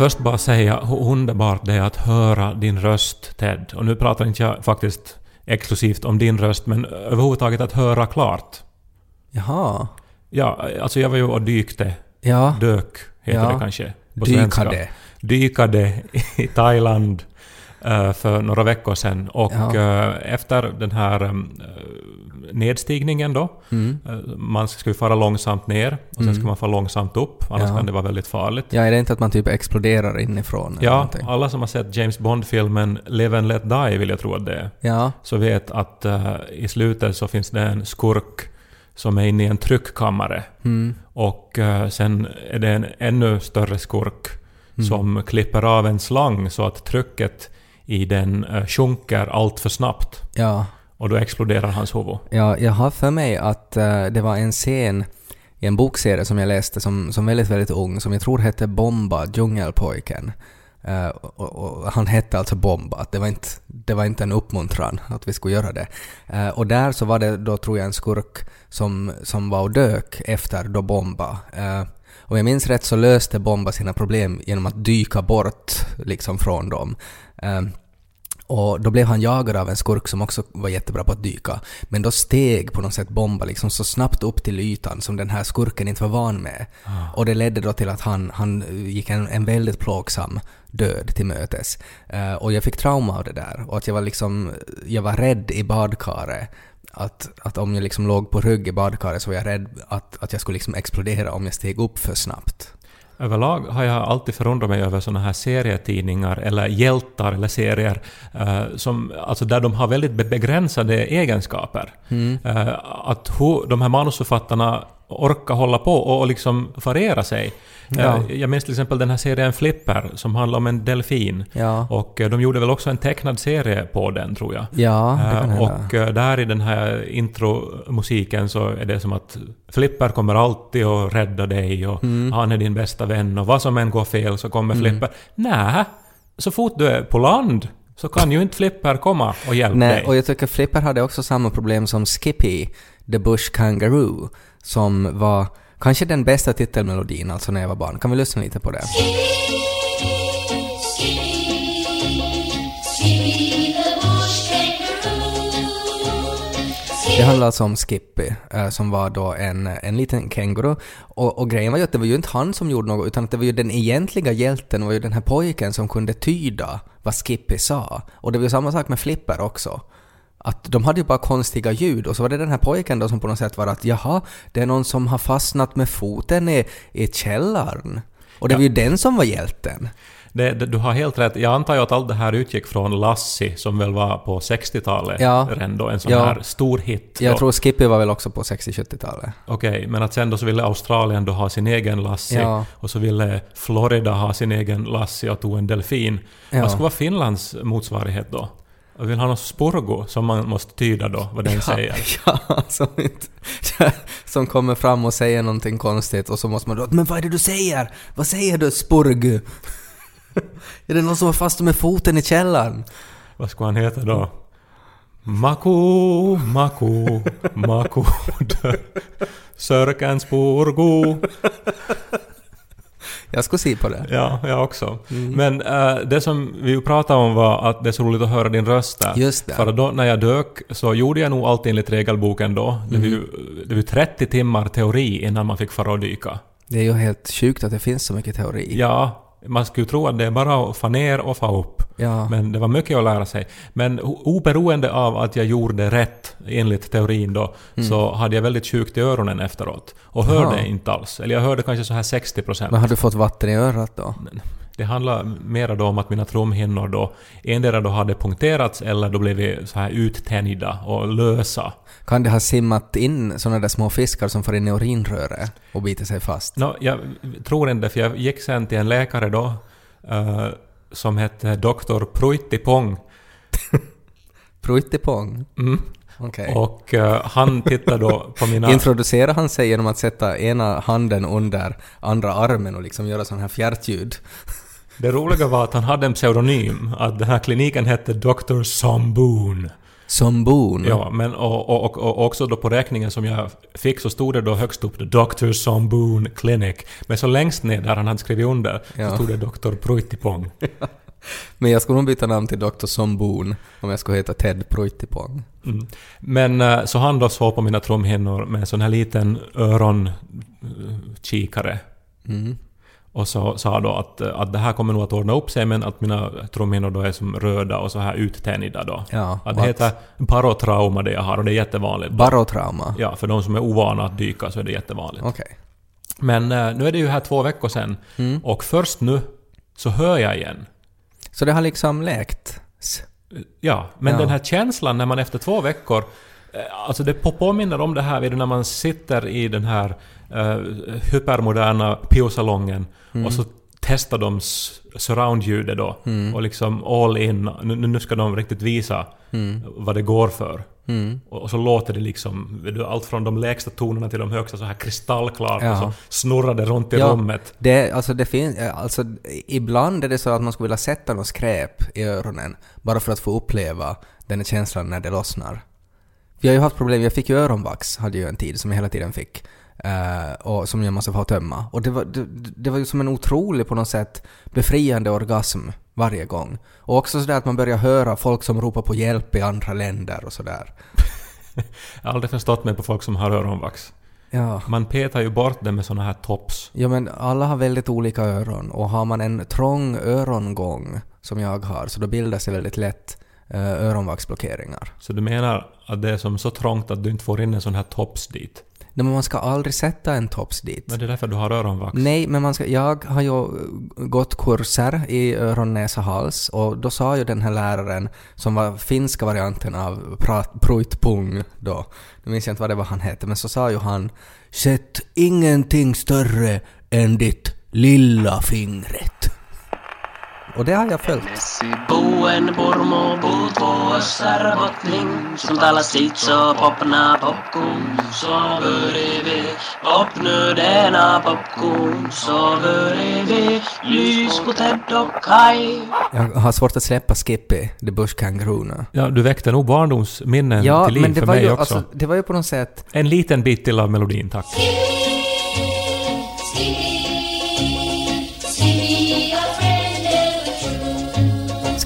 Först bara säga hur underbart det är att höra din röst, Ted. Och nu pratar inte jag faktiskt exklusivt om din röst, men överhuvudtaget att höra klart. Jaha. Ja, alltså jag var ju och dykte. Ja. Dök heter Ja. det kanske på svenska. Dykade. Dykade i Thailand eh, för några veckor sedan. Och Ja. eh, efter den här eh, nedstigningen då, Mm. eh, man ska ju fara långsamt ner och sen ska man fara långsamt upp, annars Ja. kan det vara väldigt farligt. Ja, är det inte att man typ exploderar inifrån? eller Ja, någonting? alla som har sett James Bond-filmen Live and Let Die vill jag tro att det är, Ja. så vet att eh, i slutet så finns det en skurk som är inne i en tryckkammare. Mm. Och eh, sen är det en ännu större skurk Mm. som klipper av en slang så att trycket i den uh, sjunker allt för snabbt. Ja. Och då exploderar hans huvud. Ja, jag har för mig att uh, det var en scen i en bokserie som jag läste som, som väldigt, väldigt ung, som jag tror hette Bomba, Djungelpojken. Uh, och, och han hette alltså Bomba, det var, inte, det var inte en uppmuntran att vi skulle göra det. Uh, och där så var det då tror jag en skurk som, som var och dök efter då Bomba. Uh, om jag minns rätt så löste Bomba sina problem genom att dyka bort liksom från dem. Och då blev han jagad av en skurk som också var jättebra på att dyka. Men då steg på något sätt Bomba liksom så snabbt upp till ytan som den här skurken inte var van med. Och det ledde då till att han, han gick en, en väldigt plågsam död till mötes. Eh, och jag fick trauma av det där. Och att jag var liksom, jag var rädd i badkaret. Att, att om jag liksom låg på rygg i badkaret så var jag rädd att, att jag skulle liksom explodera om jag steg upp för snabbt. Överlag har jag alltid förundrat mig över såna här serietidningar eller hjältar eller serier eh, som, alltså där de har väldigt be- begränsade egenskaper. Eh, att hur de här manusförfattarna orkar hålla på och, liksom variera sig. Ja. Eh, jag minns till exempel den här serien Flipper som handlar om en delfin. Ja. Och eh, de gjorde väl också en tecknad serie på den tror jag. Ja, Eh, och där i den här intromusiken så är det som att Flipper kommer alltid att rädda dig och Mm. han är din bästa vän och vad som än går fel så kommer Flipper. Nej, så fort du är på land så kan ju inte Flipper komma och hjälpa Nej, dig. och jag tycker Flipper hade också samma problem som Skippy, The Bush Kangaroo, som var kanske den bästa titelmelodin alltså när jag var barn. Kan vi lyssna lite på det? Det handlar alltså om Skippy, eh, som var då en, en liten känguru. Och, och grejen var ju att det var ju inte han som gjorde något, utan att det var ju den egentliga hjälten, var ju den här pojken som kunde tyda vad Skippy sa. Och det var ju samma sak med Flipper också. Att de hade ju bara konstiga ljud och så var det den här pojken då som på något sätt var att jaha, det är någon som har fastnat med foten i, i källaren. Och det var ju den som var hjälten. Det, det, du har helt rätt. Jag antar ju att allt det här utgick från Lassie som väl var på 60-talet Ja. redan då, en sån Ja. här stor hit. Jag då. tror Skippy var väl också på 60-70-talet. Okej, men att sen då så ville Australien då ha sin egen Lassie Ja. och så ville Florida ha sin egen Lassie och tog en delfin. Ja. Vad skulle vara Finlands motsvarighet då? Och vill ha någon spurgo som man måste tyda då, vad den säger. Ja, som, inte, som kommer fram och säger någonting konstigt och så måste man då ”Men vad är det du säger? Vad säger du, spurgu?” Är det någon som har fast med foten i källaren? Vad skulle han heta då? Maku, maku, maku, dö. Jag skulle se på det. Ja, jag också. Mm. Men eh, det som vi pratade om var att det är så roligt att höra din röst där. Just det. För då när jag dök så gjorde jag nog allt enligt regelboken då. Det var ju, Mm. det var ju 30 timmar teori innan man fick fara och dyka. Det är ju helt sjukt att det finns så mycket teori. Ja, man skulle tro att det är bara att få ner och få upp. Ja. Men det var mycket att lära sig. Men oberoende av att jag gjorde rätt enligt teorin då, så hade jag väldigt sjukt i öronen efteråt. Och hörde Jaha. inte alls. Eller jag hörde kanske så här 60 procent. Men har du fått vatten i örat då? Det handlar mera då om att mina trumhinnor då endera då hade punkterats eller då blev vi så här uttänjda och lösa. Kan det ha simmat in såna där små fiskar som får in i urinröret och biter sig fast? Nå, jag tror inte för jag gick sen till en läkare då eh, som hette Dr. Pruittipong. Pruittipong? Mm. Okej. Och eh, han tittade då på mina... Introducerar han sig genom att sätta ena handen under andra armen och liksom göra sån här fjärtljud? Det roliga var att han hade en pseudonym. Att den här kliniken hette Dr. Samboon. Som bon. Ja, men och, och, och, och också då på räkningen som jag fick så stod det då högst upp Dr. Somboon Clinic. Men så längst ner där han hade skrivit under Ja. så stod det Dr. Pruittipong. Men jag skulle nog byta namn till Dr. Sombon om jag skulle heta Ted Pruittipong. Mm. Men eh, så han då såg på mina trumhinnor med en sån här liten öronkikare. Mm. Och så sa då att, att det här kommer nog att ordna upp sig men att mina trumhinnor då är som röda och så här uttänjda då. Ja, Att det heter barotrauma det jag har och det är jättevanligt. Barotrauma. Ja, för de som är ovana att dyka så är det jättevanligt. Okej. Men eh, nu är det ju här två veckor sedan Mm. och först nu så hör jag igen. Så det har liksom läkt? Ja, men Ja. den här känslan när man efter två veckor... eh, Alltså det på- påminner om det här när man sitter i den här uh, hypermoderna piosalongen Mm. och så testar de surroundljudet då Mm. och liksom all in. Nu, nu ska de riktigt visa Mm. vad det går för. Mm. Och så låter det liksom, allt från de lägsta tonerna till de högsta så här kristallklart Ja. och så snurrar det runt i Ja. rummet. Det, alltså det finns, alltså ibland är det så att man skulle vilja sätta något skräp i öronen bara för att få uppleva den här känslan när det lossnar. Vi har ju haft problem, jag fick ju öronvax, hade ju en tid som jag hela tiden fick. Eh, och som jag måste få tömma. Och det var, det, det var ju som en otrolig på något sätt befriande orgasm varje gång. Och också sådär att man börjar höra folk som ropar på hjälp i andra länder och sådär. Jag har aldrig förstått mig på folk som har öronvax. Ja. Man petar ju bort det med såna här tops. Ja men alla har väldigt olika öron och har man en trång örongång som jag har så då bildas det väldigt lätt eh, öronvaxblockeringar. Så du menar att det är som så trångt att du inte får in en sån här tops dit? Nej men man ska aldrig sätta en tops dit. Men det är därför du har öronvax? Nej, men man ska, jag har ju gått kurser i öron, näsa, hals och då sa ju den här läraren, som var finska varianten av pruitpung då, nu minns jag inte vad det var han hette, men så sa ju han ”Sätt ingenting större än ditt lilla fingret”. Och det har jag följt. Jag har svårt att släppa Skippy, the Bush Kangaroo nu. Ja, du väckte nog barndomsminnen Ja, till liv men det för var, mig ju, också. alltså, det var ju på något sätt En liten bit till av melodin, tack.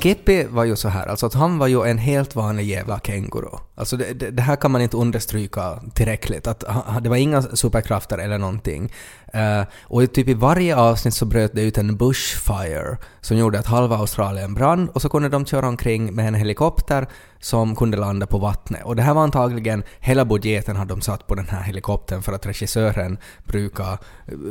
Skippy var ju så här, alltså att han var ju en helt vanlig jävla känguru. Alltså det, det, det här kan man inte understryka tillräckligt, att han, det var inga superkrafter eller någonting. Uh, och typ i varje avsnitt så bröt det ut en bushfire som gjorde att halva Australien brann och så kunde de köra omkring med en helikopter som kunde landa på vattnet. Och det här var antagligen, hela budgeten hade de satt på den här helikoptern för att regissören brukar eh,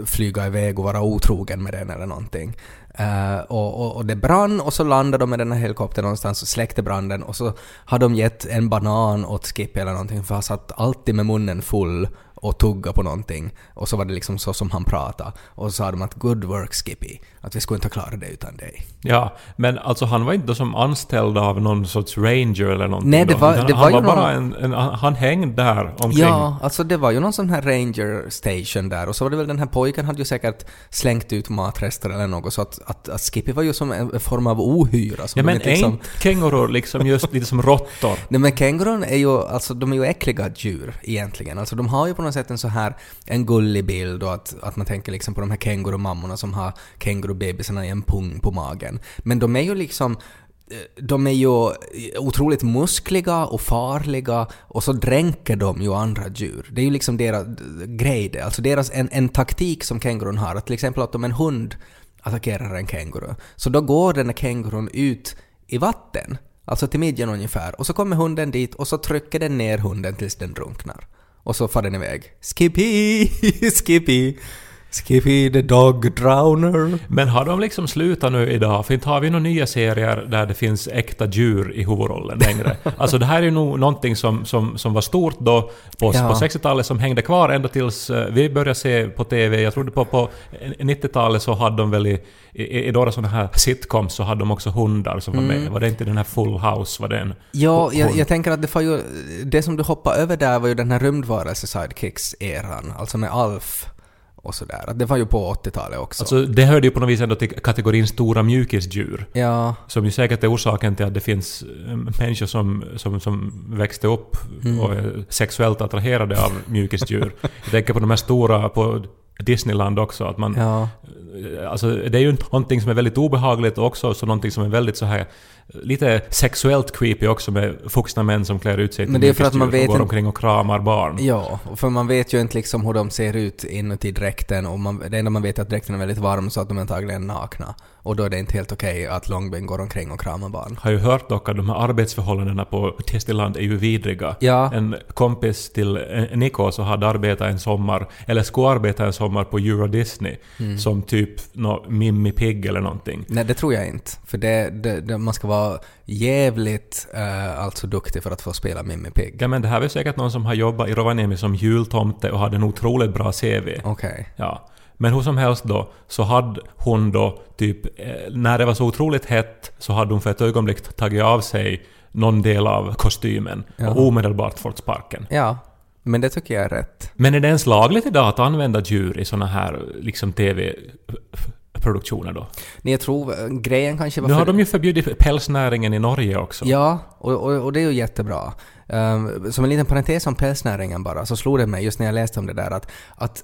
flyga iväg och vara otrogen med den eller någonting. Uh, och, och, och det brann och så landade de med den här helikoptern någonstans och släckte branden. Och så hade de gett en banan åt Skippy eller någonting för han satt alltid med munnen full och tugga på någonting och så var det liksom så som han pratade och så sa de att “good work Skippy” att vi skulle inte ha klarat det utan dig. Ja, men alltså han var inte då som anställd av någon sorts ranger eller någonting Nej, det då, var- utan det han var var bara någon- en, en... Han hängde där omkring. Ja, alltså det var ju någon sån här ranger station där och så var det väl den här pojken hade ju säkert slängt ut matrester eller något så att, att, att Skippy var ju som en form av ohyra. som Ja, men inte liksom- kängurur liksom just lite som råttor? Nej men kängurun är ju, alltså de är ju äckliga djur egentligen. Alltså de har ju på något man sätt en så här, en gullig bild och att, att man tänker liksom på de här kängurumammorna som har kängurubebisarna i en pung på magen. Men de är ju liksom eh, de är ju otroligt muskliga och farliga och så dränker de ju andra djur. Det är ju liksom deras eh, grej det. Alltså deras, en, en taktik som kängurun har, att till exempel att om en hund attackerar en känguru, så då går den här kängurun ut i vatten, alltså till midjan ungefär, och så kommer hunden dit och så trycker den ner hunden tills den drunknar. Och så far den iväg. Skippy, Skippy, Skippy the dog drowner. Men har de liksom slutat nu idag? För inte har vi några nya serier där det finns äkta djur i huvudrollen längre. alltså det här är ju nog någonting som, som, som var stort då på, Ja. på 60-talet som hängde kvar ända tills eh, vi började se på TV. Jag trodde på, på 90-talet så hade de väl i, i, i några sådana här sitcoms så hade de också hundar som var med. Var det inte den här Full House? Var det en Ja, jag, jag tänker att det var ju... Det som du hoppade över där var ju den här rymdvarelse-sidekicks-eran, alltså med Alf och sådär. Att Det var ju på 80-talet också. Alltså, det hörde ju på något vis ändå till kategorin stora mjukisdjur. ja, Som ju säkert är orsaken till att det finns eh, människor som, som, som växte upp Mm. och är sexuellt attraherade av mjukisdjur. Jag tänker på de här stora på Disneyland också. Att man, ja. alltså, det är ju någonting som är väldigt obehagligt och också så någonting som är väldigt så här lite sexuellt creepy också med vuxna män som klär ut sig till Men det är för att man vet och går omkring och kramar barn. Ja, för man vet ju inte liksom hur de ser ut inuti dräkten och man, det enda man vet är att dräkten är väldigt varm så att de är antagligen nakna. Och då är det inte helt okej att Långben går omkring och kramar barn. Har ju hört dock att de här arbetsförhållandena på Disneyland är ju vidriga. Ja. En kompis till eh, Niko så hade arbetat en sommar, eller skulle arbeta en sommar på Euro Disney, Mm. som typ nå Mimmi Pigg eller någonting. Nej, det tror jag inte. För det, det, det, man ska vara jävligt eh, alltså duktig för att få spela Mimmi Pigg. Ja men det här är säkert någon som har jobbat i Rovaniemi som jultomte och hade en otroligt bra CV. Okej. Ja. Men hur som helst då, så hade hon då typ, eh, när det var så otroligt hett, så hade hon för ett ögonblick tagit av sig någon del av kostymen Jaha. och omedelbart fått sparken. Ja, men det tycker jag är rätt. Men är det ens lagligt idag att använda djur i såna här liksom TV-produktioner då? Nej, jag tror eh, grejen kanske var Nu har de ju förbjudit pälsnäringen i Norge också. Ja, och, och, och det är ju jättebra. Um, som en liten parentes om pälsnäringen bara, så slog det mig just när jag läste om det där att, att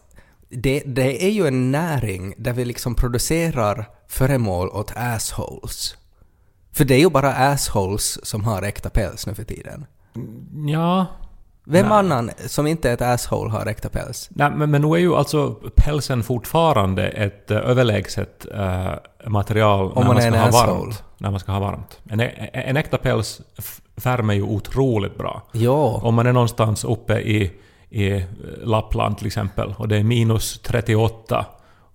det, det är ju en näring där vi liksom producerar föremål åt assholes. För det är ju bara assholes som har äkta päls nu för tiden. Ja. Vem Nej. annan som inte är ett asshole har äkta päls? Nej, men, men nu är ju alltså pälsen fortfarande ett uh, överlägset eh, material när man man, är ska ha asshole. varmt. När man ska ha varmt. En, en äkta päls värmer ju otroligt bra. Ja. Om man är någonstans uppe i, i eh, Lappland till exempel och det är minus 38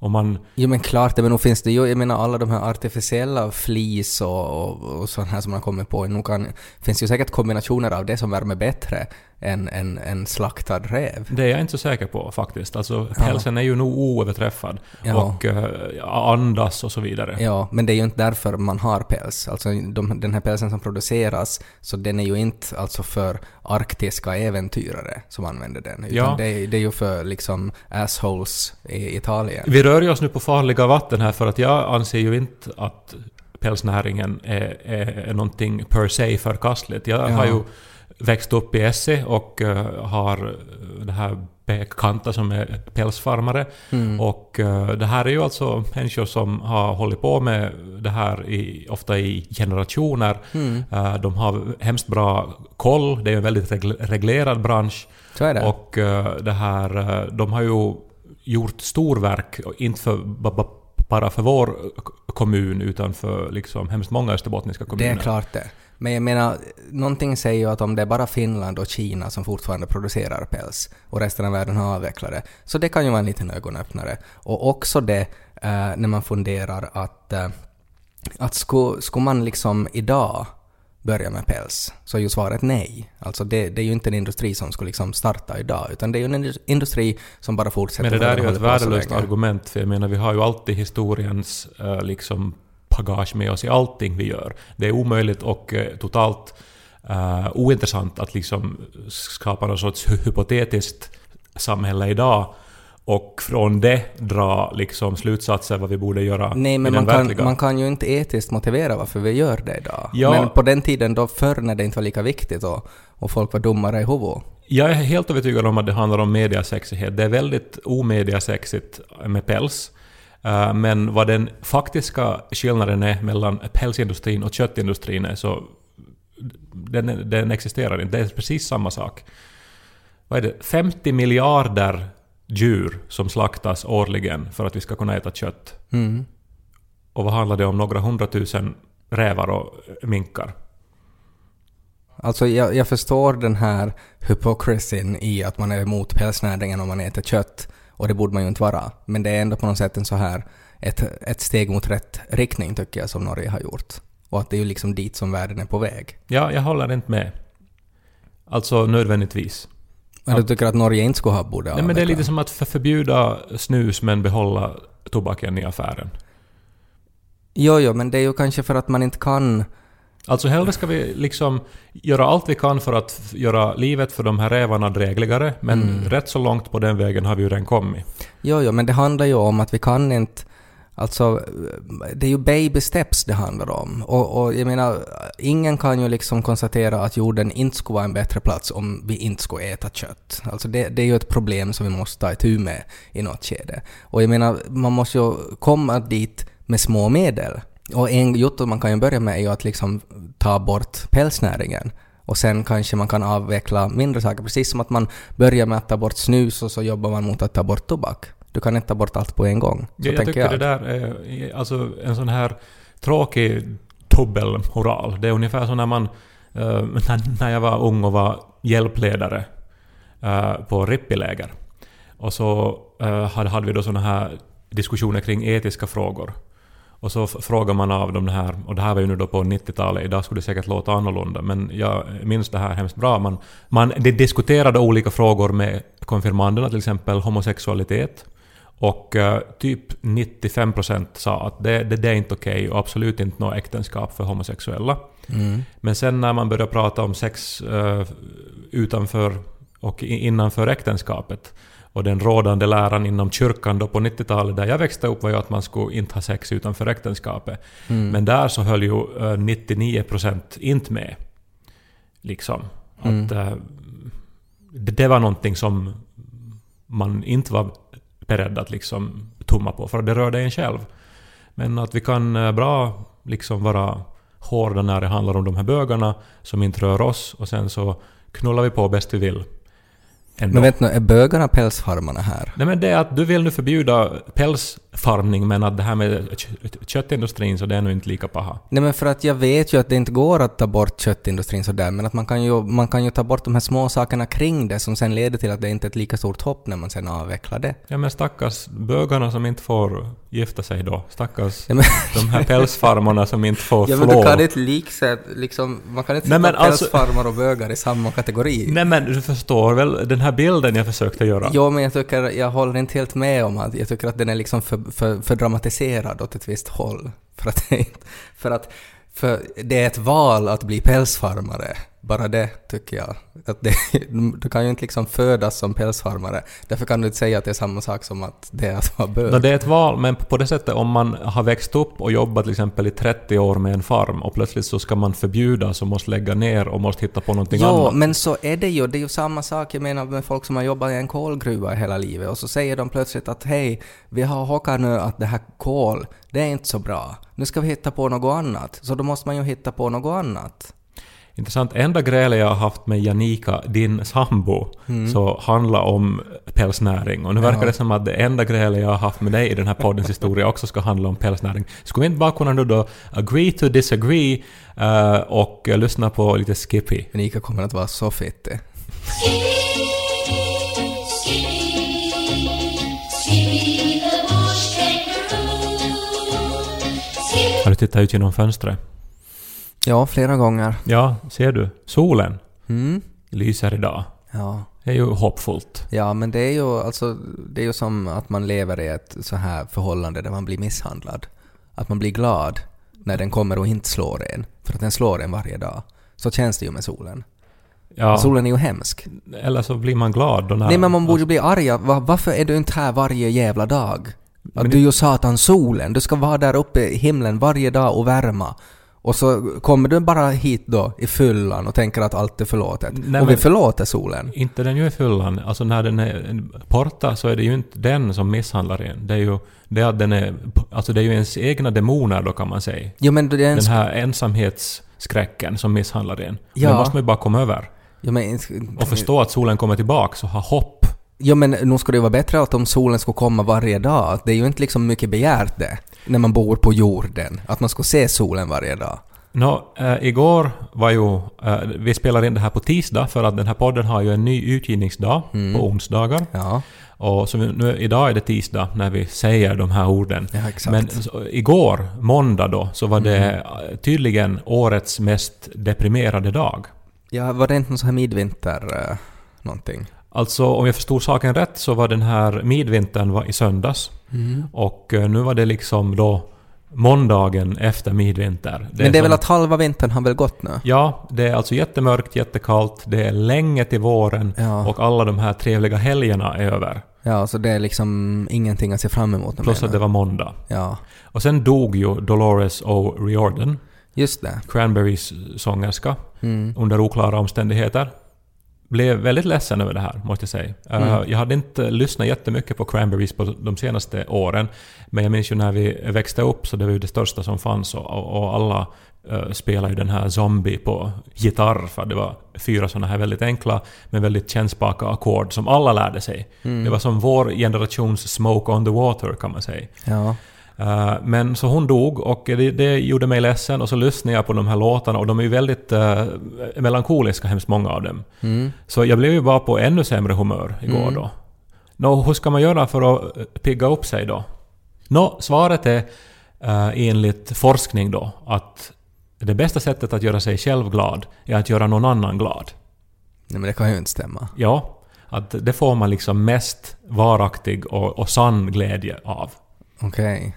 och man... Jo men klart men nog finns det ju, jag menar alla de här artificiella flis och, och, och sånt här som man kommer på, nog kan, finns ju säkert kombinationer av det som värmer bättre än en, en slaktad räv. Det är jag inte så säker på faktiskt. Alltså pälsen är ju nog oöverträffad. Ja. Och eh, andas och så vidare. Ja, men det är ju inte därför man har päls. Alltså de, den här pälsen som produceras, så den är ju inte alltså för arktiska äventyrare som använder den. Utan Ja. det, är- det är ju för liksom assholes i Italien. Vi rör ju oss nu på farliga vatten här för att jag anser ju inte att pälsnäringen är, är, är någonting per se förkastligt. Jag Ja. har ju växt upp i Esse och eh, har det här bekanta som är pälsfarmare. Mm. Och eh, det här är ju alltså människor som har hållit på med det här i, ofta i generationer. Mm. Eh, de har hemskt bra koll, det är en väldigt regl- reglerad bransch. Så det. Och det här, de har ju gjort storverk, inte för, ba- ba- bara för vår kommun utan för liksom hemskt många österbottniska Det kommuner. är klart det. Men jag menar, någonting säger ju att om det är bara Finland och Kina som fortfarande producerar päls och resten av världen har avvecklat det, så det kan ju vara en liten ögonöppnare. Och också det eh, när man funderar att, eh, att skulle, skulle man liksom idag börja med päls, så är ju svaret nej. Alltså det, det är ju inte en industri som skulle liksom starta idag, utan det är ju en industri som bara fortsätter. Men det där är ju ett värdelöst argument, för jag menar vi har ju alltid historiens eh, liksom bagage med oss i allting vi gör. Det är omöjligt och eh, totalt eh, ointressant att liksom skapa något sorts hy- hypotetiskt samhälle idag och från det dra liksom slutsatser vad vi borde göra Nej, men man kan, man kan ju inte etiskt motivera varför vi gör det idag. Ja. Men på den tiden då förr när det inte var lika viktigt och, och folk var dummare i huvudet. Jag är helt övertygad om att det handlar om mediasexighet. Det är väldigt omediasexigt med päls. Eh, Men vad den faktiska skillnaden är mellan pälsindustrin och köttindustrin är så... Den, den existerar inte. Det är precis samma sak. Vad är det? 50 miljarder djur som slaktas årligen för att vi ska kunna äta kött. Mm. Och vad handlar det om? Några hundratusen rävar och minkar. Alltså jag, jag förstår den här hypocrisyn i att man är emot pälsnäringen om man äter kött. Och det borde man ju inte vara. Men det är ändå på något sätt en så här ett, ett steg mot rätt riktning tycker jag som Norge har gjort. Och att det är ju liksom dit som världen är på väg. Ja, jag håller inte med. Alltså nödvändigtvis. Men du tycker att Norge inte skulle ha borde Nej, men det är lite som att för- förbjuda snus men behålla tobaken i affären. Jo, jo, men det är ju kanske för att man inte kan Alltså hellre ska vi liksom göra allt vi kan för att göra livet för de här rävarna drägligare, men Mm. rätt så långt på den vägen har vi ju redan kommit. Jo, jo, men det handlar ju om att vi kan inte... Alltså, det är ju baby steps det handlar om. Och, och jag menar, ingen kan ju liksom konstatera att jorden inte skulle vara en bättre plats om vi inte skulle äta kött. Alltså det, det är ju ett problem som vi måste ta itu med i något skede. Och jag menar, man måste ju komma dit med små medel. Och en jotto man kan börja med är ju att liksom ta bort pälsnäringen. Och sen kanske man kan avveckla mindre saker, precis som att man börjar med att ta bort snus och så jobbar man mot att ta bort tobak. Du kan inte ta bort allt på en gång. Så Ja, jag tycker jag. det där är alltså en sån här tråkig dubbelmoral. Det är ungefär som när man, eh, när, jag var ung och var hjälpledare eh, på Rippiläger. Och så eh, hade, hade vi då såna här diskussioner kring etiska frågor. Och så frågar man av de här, och det här var ju nu då på 90-talet, idag skulle det säkert låta annorlunda, men jag minns det här hemskt bra. Man, man de diskuterade olika frågor med konfirmanderna, till exempel homosexualitet. Och eh, typ 95% sa att det, det, det är inte okej och absolut inte något äktenskap för homosexuella. Mm. Men sen när man börjar prata om sex eh, utanför och innanför äktenskapet och den rådande läran inom kyrkan då på 90-talet där jag växte upp var ju att man skulle inte ha sex utanför äktenskapet. Mm. Men där så höll ju eh, 99% inte med. Liksom. Mm. Att eh, det, det var någonting som man inte var beredd att liksom tumma på, för det rörde en själv. Men att vi kan eh, bra liksom vara hårda när det handlar om de här bögarna som inte rör oss och sen så knullar vi på bäst vi vill. Ändå. Men vänta nu, är bögarna pälsfarmarna här? Nej men det är att du vill nu förbjuda pälsfarmning men att det här med kö- köttindustrin så det är nog inte lika paha. Nej men för att jag vet ju att det inte går att ta bort köttindustrin sådär, men att man kan, ju, man kan ju ta bort de här små sakerna kring det som sen leder till att det inte är ett lika stort hopp när man sen avvecklar det. Ja men stackars bögarna som inte får gifta sig då. Stackars Ja, men, de här pälsfarmarna som inte får ja, flå. men du kan inte liksätta, liksom, man kan inte sätta alltså- pälsfarmar och bögar i samma kategori. Nej men du förstår väl den här bilden jag försökte göra? Jo, men jag tycker, jag håller inte helt med om att, jag tycker att den är liksom för, för, för dramatiserad åt ett visst håll. För att, för att för det är ett val att bli pälsfarmare. Bara det tycker jag. Att det, du kan ju inte liksom födas som pälsfarmare. Därför kan du inte säga att det är samma sak som att det är att vara bög. det är ett val, men på det sättet om man har växt upp och jobbat till exempel i 30 år med en farm och plötsligt så ska man förbjuda så måste lägga ner och måste hitta på någonting Jo, annat. men så är det ju. Det är ju samma sak jag menar med folk som har jobbat i en kolgruva hela livet och så säger de plötsligt att hej, vi har hockat nu att det här kol, det är inte så bra. Nu ska vi hitta på något annat. Så då måste man ju hitta på något annat. Intressant. Enda grälet jag har haft med Janika, din sambo, så handlar om pälsnäring. Och nu verkar Mm. Ja. det som att det enda grälet jag har haft med dig i den här poddens historia också ska handla om pälsnäring. Skulle vi inte bara kunna nu då agree to disagree eh, och eh, lyssna på lite Skippy? Unika kommer att vara så fittig. Har du tittat ut genom fönstret? Ja, flera gånger. Ja, ser du? Solen Mm. lyser idag. Ja. Det är ju hoppfullt. Ja, men det är ju alltså, det är ju som att man lever i ett så här förhållande där man blir misshandlad. Att man blir glad när den kommer och inte slår en, för att den slår en varje dag. Så känns det ju med solen. Ja, Solen är ju hemsk. eller så blir man glad då när... Nej men man borde ju bli arga. Va, varför är du inte här varje jävla dag? Att Men du är ju satan solen. Du ska vara där uppe i himlen varje dag och värma. Och så kommer du bara hit då i fyllan och tänker att allt är förlåtet. Nej, och vi förlåter solen. Inte den ju är fyllan. Alltså när den är borta så är det ju inte den som misshandlar en. Det är ju det att den är... Alltså det är ju ens egna demoner då kan man säga. Jo men det är en... Den här ensamhetsskräcken som misshandlar en. Ja. Det måste man ju bara komma över. Jo men, Och förstå att solen kommer tillbaka och ha hopp. Jo men nog skulle det vara bättre att om solen skulle komma varje dag. Det är ju inte liksom mycket begärt det. När man bor på jorden. Att man skulle se solen varje dag. Nå, eh, igår var ju... Eh, vi spelar in det här på tisdag för att den här podden har ju en ny utgivningsdag Mm. på onsdagar. Ja, Och så nu, idag är det tisdag när vi säger de här orden. ja exakt. Men så, igår, måndag då, så var det eh, tydligen årets mest deprimerade dag. ja, var det inte någon sån här midvinter... Uh, någonting? Alltså om jag förstod saken rätt så var den här midvintern var i söndags. Mm. Och eh, nu var det liksom då måndagen efter midvinter. Men det är väl som- att halva vintern har väl gått nu? Ja, det är alltså jättemörkt, jättekallt, det är länge till våren Ja. och alla de här trevliga helgerna är över. Ja, så det är liksom ingenting att se fram emot. Plus att det var måndag. Ja, Och sen dog ju Dolores O'Riordan, just det. Cranberries sångerska, Mm. under oklara omständigheter. Blev väldigt ledsen över det här, måste jag säga. Eh, Mm. jag hade inte lyssnat jättemycket på Cranberries på de senaste åren, men jag minns ju när vi växte upp så det var ju det största som fanns och, och och alla uh, spelade ju den här Zombie på gitarr, för det var fyra sådana här väldigt enkla men väldigt kännspaka ackord som alla lärde sig. Mm. Det var som vår generations Smoke on the Water kan man säga. Ja. Eh, men så hon dog och det, det gjorde mig ledsen och så lyssnade jag på de här låtarna och de är ju väldigt uh, melankoliska, hemskt många av dem. Mm. Så jag blev ju bara på ännu sämre humör igår Mm. då. Nå, hur ska man göra för att eh, pigga upp sig då? Nå, svaret är uh, enligt forskning då att det bästa sättet att göra sig själv glad är att göra någon annan glad. Nej, men det kan ju inte stämma. Ja, att det får man liksom mest varaktig och, och sann glädje av. Okej.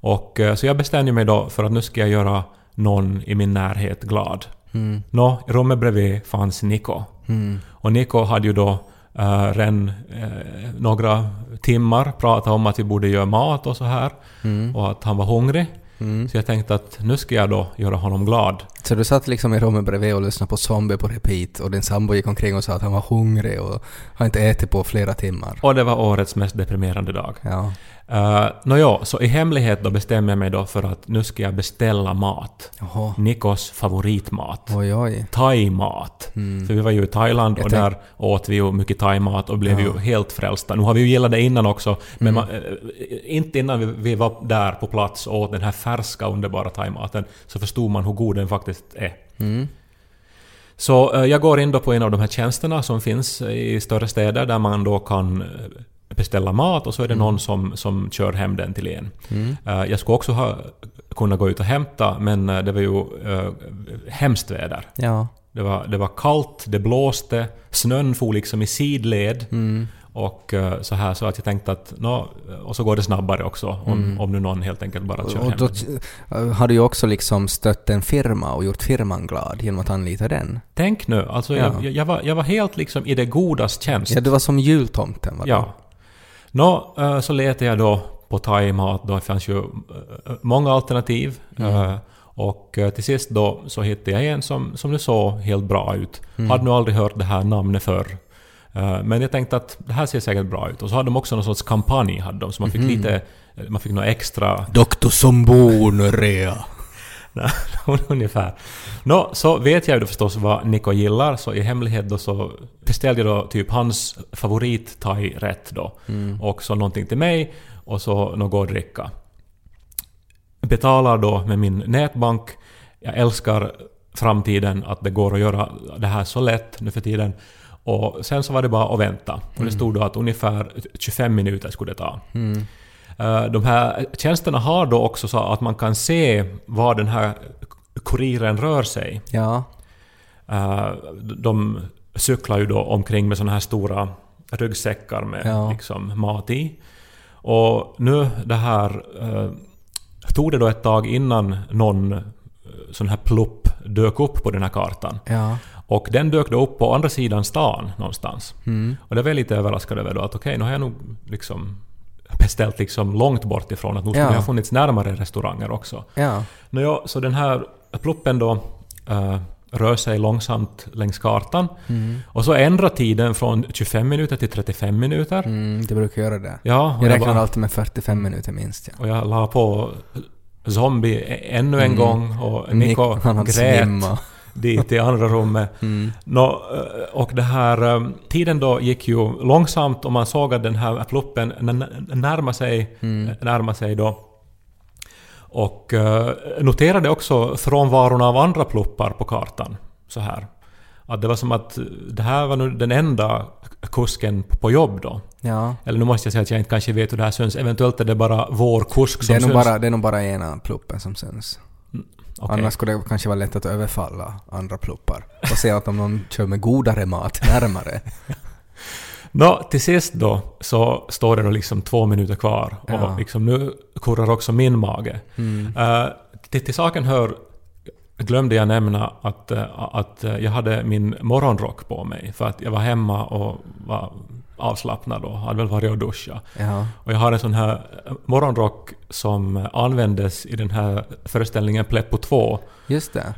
Och eh, så jag bestämde mig då för att nu ska jag göra någon i min närhet glad. Mm. Nå, i rummet bredvid fanns Niko. Mm. Och Niko hade ju då uh, redan eh, några timmar pratat om att vi borde göra mat och så här. Mm. Och att han var hungrig. Mm. Så jag tänkte att nu ska jag då göra honom glad. Så du satt liksom i rummet bredvid och lyssnade på Zombie på repeat och din sambo gick omkring och sa att han var hungrig och har inte ätit på flera timmar. Och det var årets mest deprimerande dag. Ja. Uh, Nåja, så i hemlighet då bestämde jag mig då för att nu ska jag beställa mat. Jaha. Nikos favoritmat. Oj, oj. Thai-mat. Mm. För vi var ju i Thailand Jag och tänk- där åt vi ju mycket thai-mat och blev Ja. ju helt frälsta. Nu har vi ju gillat det innan också, men Mm. man, eh, inte innan vi, vi var där på plats och åt den här färska underbara thai-maten så förstod man hur god den faktiskt är. Mm. Så eh, jag går in då på en av de här tjänsterna som finns i större städer där man då kan eh, beställa mat och så är det någon som, som kör hem den till en. Mm. Eh, Jag skulle också ha kunnat gå ut och hämta men eh, det var ju uh, hemskt väder. Ja. Det var, det var kallt, det blåste, snön for liksom i sidled Mm. och så här så att jag tänkte att nå, och så går det snabbare också om, Mm. om nu någon helt enkelt bara kör Och hem. då har du ju också liksom stött en firma och gjort firman glad genom att anlita den. Tänk nu, alltså Ja. jag, jag, var, jag var helt liksom i det godas tjänst. Ja, du var som jultomten var du. Ja. Nå, eh, så letade jag då på thai-mat. Då fanns ju eh, många alternativ. Mm. Eh, Och till sist då så hittade jag en som, som nu såg helt bra ut. Mm. Hade nog aldrig hört det här namnet förr. Men jag tänkte att det här ser säkert bra ut. Och så hade de också någon sorts kampanj, hade de, så man fick Mhm. lite... Man fick något extra Dr. Sombone-rea. ungefär. Nå, så vet jag ju då förstås vad Nico gillar, så i hemlighet då så beställde jag då typ hans favorit thai-rätt då. Mm. Och så någonting till mig och så något att dricka. Betalar då med min nätbank. Jag älskar framtiden, att det går att göra det här så lätt nu för tiden. Och sen så var det bara att vänta. Och det Mm. stod då att ungefär 25 minuter skulle det ta. Mm. Eh, De här tjänsterna har då också så att man kan se var den här kuriren rör sig. Ja. Eh, De cyklar ju då omkring med såna här stora ryggsäckar med Ja. liksom mat i. Och nu det här... eh, Tog det då ett tag innan någon sån här plupp dök upp på den här kartan. Ja. Och den dök då upp på andra sidan stan någonstans. Mm. Och det var jag lite överraskad över då att okej, nu har jag nog liksom beställt liksom långt bort ifrån att nu skulle Ja. det ha funnits närmare restauranger också. Ja. Nåja, så den här pluppen då eh, rör sig långsamt längs kartan. Mm. Och så ändrar tiden från 25 minuter till 35 minuter. Mm, det brukar göra det. Ja, Jag jag, räknar bara, alltid med 45 minuter minst. Ja. och jag la på Zombie ännu en Mm. gång och Nico Nick, grät svimmat. Dit i andra rummet. Mm. Nå, eh, och det här, eh, tiden då gick ju långsamt och man såg att den här pluppen n- n- närma sig, Mm. närma sig då. Och eh, noterade också frånvaron av andra pluppar på kartan. Så här. Att det var som att det här var nu den enda kusken på jobb då. Ja. Eller nu måste jag säga att jag inte kanske vet hur det här syns. Eventuellt är det bara vår kusk som Det syns. bara, det är nog bara ena pluppen som syns. Okej. Annars skulle det kanske vara lätt att överfalla andra pluppar och se att om någon kör med godare mat närmare. Nå, till sist då så står det då liksom två minuter kvar och Ja. liksom nu kurrar också min mage. Eh, till, till saken hör glömde jag nämna att, eh, att jag hade min morgonrock på mig för att jag var hemma och var avslappnad och hade väl varit och duschat. Ja. Och jag har en sån här eh, morgonrock som användes i den här föreställningen Pleppo 2 Just det.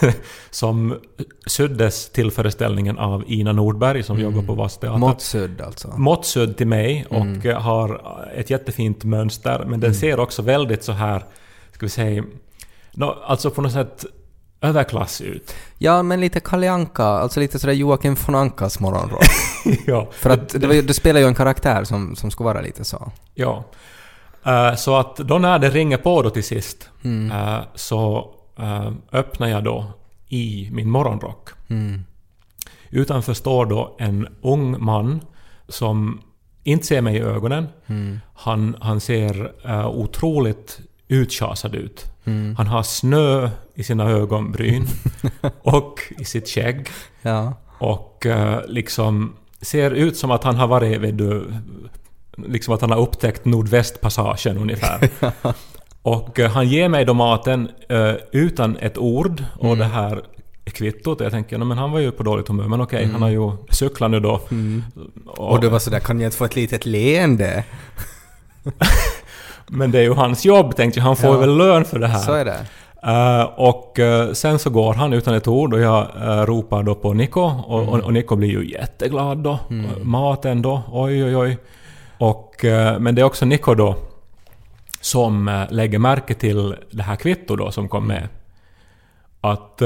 som syddes till föreställningen av Ina Nordberg som jobbar på Vadsteatern. Måttsudd alltså. Måttsudd till mig och eh, har ett jättefint mönster men den ser också väldigt så här, ska vi säga, no, alltså på något sätt överklass ut. Ja, men lite Kalle Anka, alltså lite sådär Joakim von Ankas morgonrock. ja. För att det, var du spelar ju en karaktär som, som skulle vara lite så. Ja. Eh, så att då när det ringer på då till sist eh, så eh, öppnar jag då i min morgonrock. Mm. Utanför står då en ung man som inte ser mig i ögonen. Han, han ser uh, otroligt uttjasad ut. Han har snö i sina ögonbryn och i sitt skägg. Ja. Och eh, liksom ser ut som att han har varit, vet du, liksom att han har upptäckt Nordvästpassagen ungefär. och eh, han ger mig då maten eh, utan ett ord och det här kvittot. Jag tänker, "Nå, men han var ju på dåligt humör, men okej, han har ju cyklat nu då. Och, Och du var sådär, kan jag inte få ett litet leende? Men det är ju hans jobb, tänkte jag. Han får Ja. väl lön för det här. Så är det. Eh, och eh, sen så går han utan ett ord och jag uh, ropar då på Nico och, och, och Nico blir ju jätteglad då. Och Maten då, oj oj oj. Och, men det är också Nico då som lägger märke till det här kvittot då som kom med. Att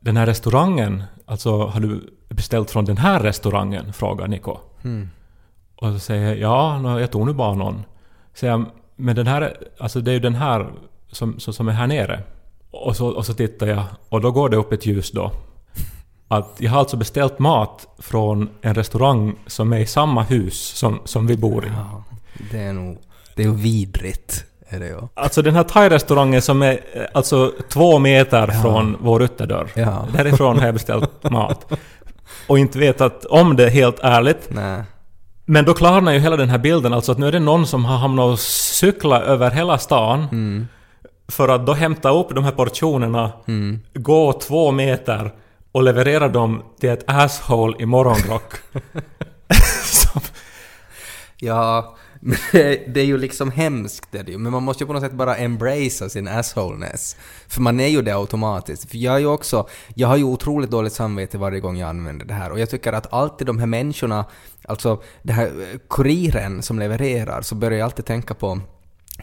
den här restaurangen, alltså har du beställt från den här restaurangen? Frågar Nico. Och så säger jag ja, jag tog nu bara någon. Säger men den här, alltså det är ju den här som, som, som är här nere. Och så, och så tittar jag och då går det upp ett ljus då. Att jag har alltså beställt mat från en restaurang som är i samma hus som, som vi bor i. Ja, det är nog... Det är ju vidrigt. Är det ju. Alltså den här thai-restaurangen som är eh, alltså två meter från vår ytterdörr. Ja. Därifrån har jag beställt mat. Och inte vetat om det helt ärligt. Nej. Men då klarnar ju hela den här bilden, alltså att nu är det någon som har hamnat och cykla över hela stan Mm. för att då hämta upp de här portionerna, Mm. gå två meter och leverera dem till ett asshole i morgonrock. Som- Ja, men det, är ju liksom hemskt det är det ju. Men man måste ju på något sätt bara embracea sin assholeness. För man är ju det automatiskt. För jag är ju också, jag har ju otroligt dåligt samvete varje gång jag använder det här. Och jag tycker att alltid de här människorna, alltså den här eh, kuriren som levererar, så börjar jag alltid tänka på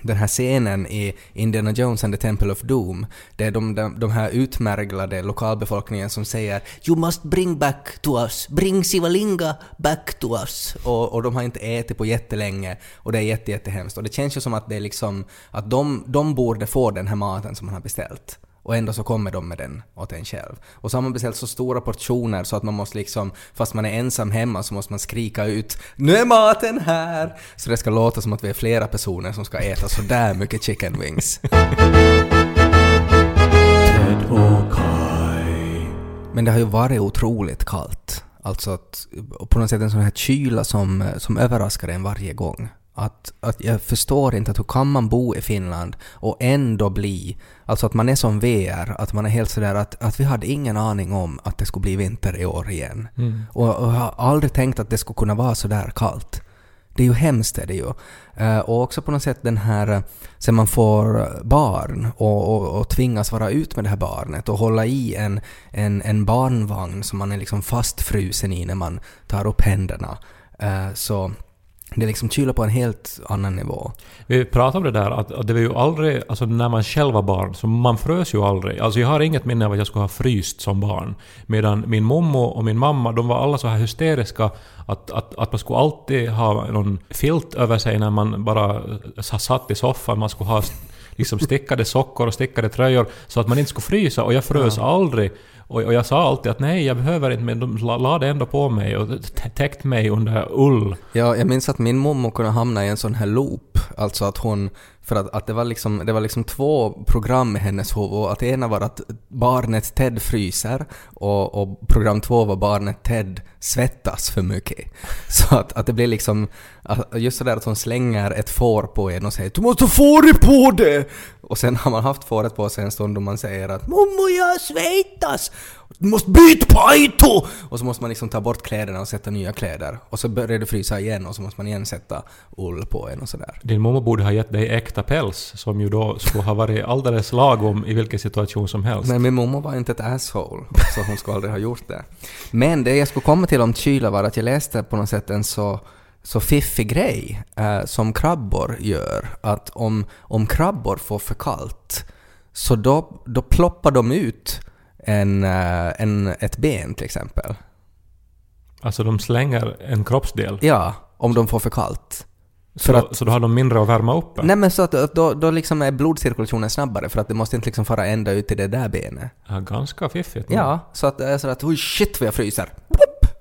den här scenen i Indiana Jones and the Temple of Doom, det är de, de, de här utmärglade lokalbefolkningen som säger “You must bring back to us, bring Sivalinga back to us” och, och de har inte ätit på jättelänge och det är jätte, jättehemskt. Och det känns ju som att det är liksom, att de, de borde få den här maten som man har beställt. Och ändå så kommer de med den åt en själv. Och så har man beställt så stora portioner så att man måste liksom, fast man är ensam hemma så måste man skrika ut ”Nu är maten här!” Så det ska låta som att vi är flera personer som ska äta så där mycket chicken wings. Men det har ju varit otroligt kallt. Alltså att, på något sätt en sån här kyla som, som överraskar en varje gång. Att, att jag förstår inte att hur kan man bo i Finland och ändå bli, alltså att man är som VR, att man är helt sådär att, att vi hade ingen aning om att det skulle bli vinter i år igen. Och, och jag har aldrig tänkt att det skulle kunna vara sådär kallt. Det är ju hemskt är det ju. Eh, och också på något sätt den här, eh, sen man får barn och, och, och tvingas vara ut med det här barnet och hålla i en, en, en barnvagn som man är liksom fastfrusen i när man tar upp händerna. Eh, så det liksom kyla på en helt annan nivå. Vi pratade om det där att, att det var ju aldrig, alltså när man själv var barn, så man frös ju aldrig. Alltså jag har inget minne av att jag skulle ha fryst som barn. Medan min mommo och min mamma, de var alla så här hysteriska att, att, att man skulle alltid ha någon filt över sig när man bara satt i soffan. Man skulle ha liksom stickade sockor och stickade tröjor så att man inte skulle frysa och jag frös aldrig. Och, och jag sa alltid att nej, jag behöver inte, men de la, la det ändå på mig och täckte mig under ull. Ja, jag minns att min mormor kunde hamna i en sån här loop. Alltså att hon... För att, att det, var liksom, det var liksom två program i hennes huvud. och Att ena var att barnet Ted fryser och, och program två var barnet Ted svettas för mycket. Så att, att det blir liksom... att- Just sådär att hon slänger ett får på en och säger ”Du måste få det på det!” Och sen har man haft fåret på sig en stund och man säger att ”Mommo, jag svettas!” Du måste byta pajto! Och så måste man liksom ta bort kläderna och sätta nya kläder. Och så börjar det frysa igen och så måste man igen sätta ull på en och sådär. Din mamma borde ha gett dig äkta päls, som ju då skulle ha varit alldeles lagom i vilken situation som helst. Men min mormor var inte ett asshole, så hon skulle aldrig ha gjort det. Men det jag skulle komma till om kyla var att jag läste på något sätt en så, så fiffig grej eh, som krabbor gör. Att om, om krabbor får för kallt, så då, då ploppar de ut en, eh, en, ett ben till exempel. Alltså de slänger en kroppsdel. Ja, om de får för kallt. Så, För att, så då har de mindre att värma upp? nej men så att att då, då liksom är blodcirkulationen snabbare för att det måste inte liksom fara ända ut till det där benet. Ja, ganska fiffigt. Ja, så att det är så att oj shit vad jag fryser.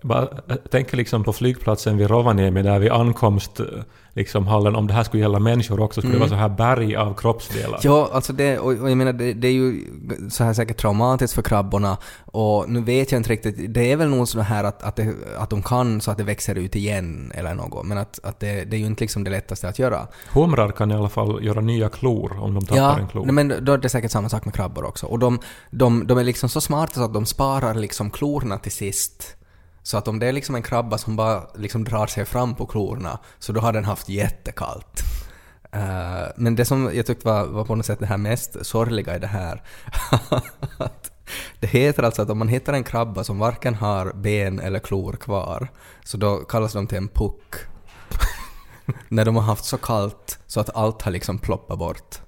Bara, jag tänker liksom på flygplatsen vid Rovaniemi där vid ankomst eh, liksom hallen, om det här skulle gälla människor också, skulle det vara så här berg av kroppsdelar. Mm. Ja, alltså det, och, och jag menar det, det är ju så här säkert traumatiskt för krabborna och nu vet jag inte riktigt, det är väl nog så här att, att, det, att de kan så att det växer ut igen eller något, men att, att det, det är ju inte liksom det lättaste att göra. Humrar kan i alla fall göra nya klor om de tappar Ja, en klo. nej, men då är det säkert samma sak med krabbor också. Och de, de, de är liksom så smarta så att de sparar liksom klorna till sist. Så att om det är liksom en krabba som bara liksom drar sig fram på klorna, så då har den haft jättekallt. Uh, men det som jag tyckte var, var på något sätt det här mest sorgliga i det här, att det heter alltså att om man hittar en krabba som varken har ben eller klor kvar, så då kallas de till en puck. När de har haft så kallt så att allt har liksom ploppat bort.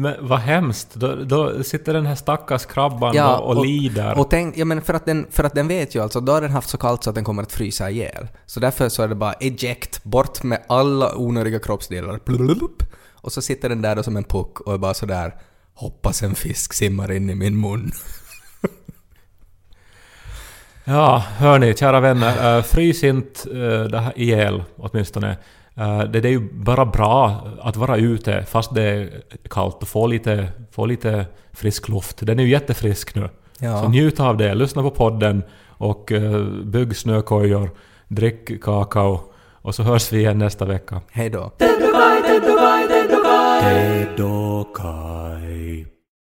Men vad hemskt! Då, då sitter den här stackars krabban då och, lider. Och tänk, ja, men för, att den, för att den vet ju alltså, då har den haft så kallt så att den kommer att frysa ihjäl. Så därför så är det bara eject, bort med alla onödiga kroppsdelar. Blulup. Och så sitter den där då som en puck och är bara sådär hoppas en fisk simmar in i min mun. Ja, hörni, kära vänner. Uh, frys inte uh, det här ihjäl, åtminstone. Uh, det, det är ju bara bra att vara ute fast det är kallt och få lite, få lite frisk luft. Den är ju jättefrisk nu. Ja. Så njut av det. Lyssna på podden och uh, bygg snökojor, drick kakao och så hörs vi igen nästa vecka. Hej då.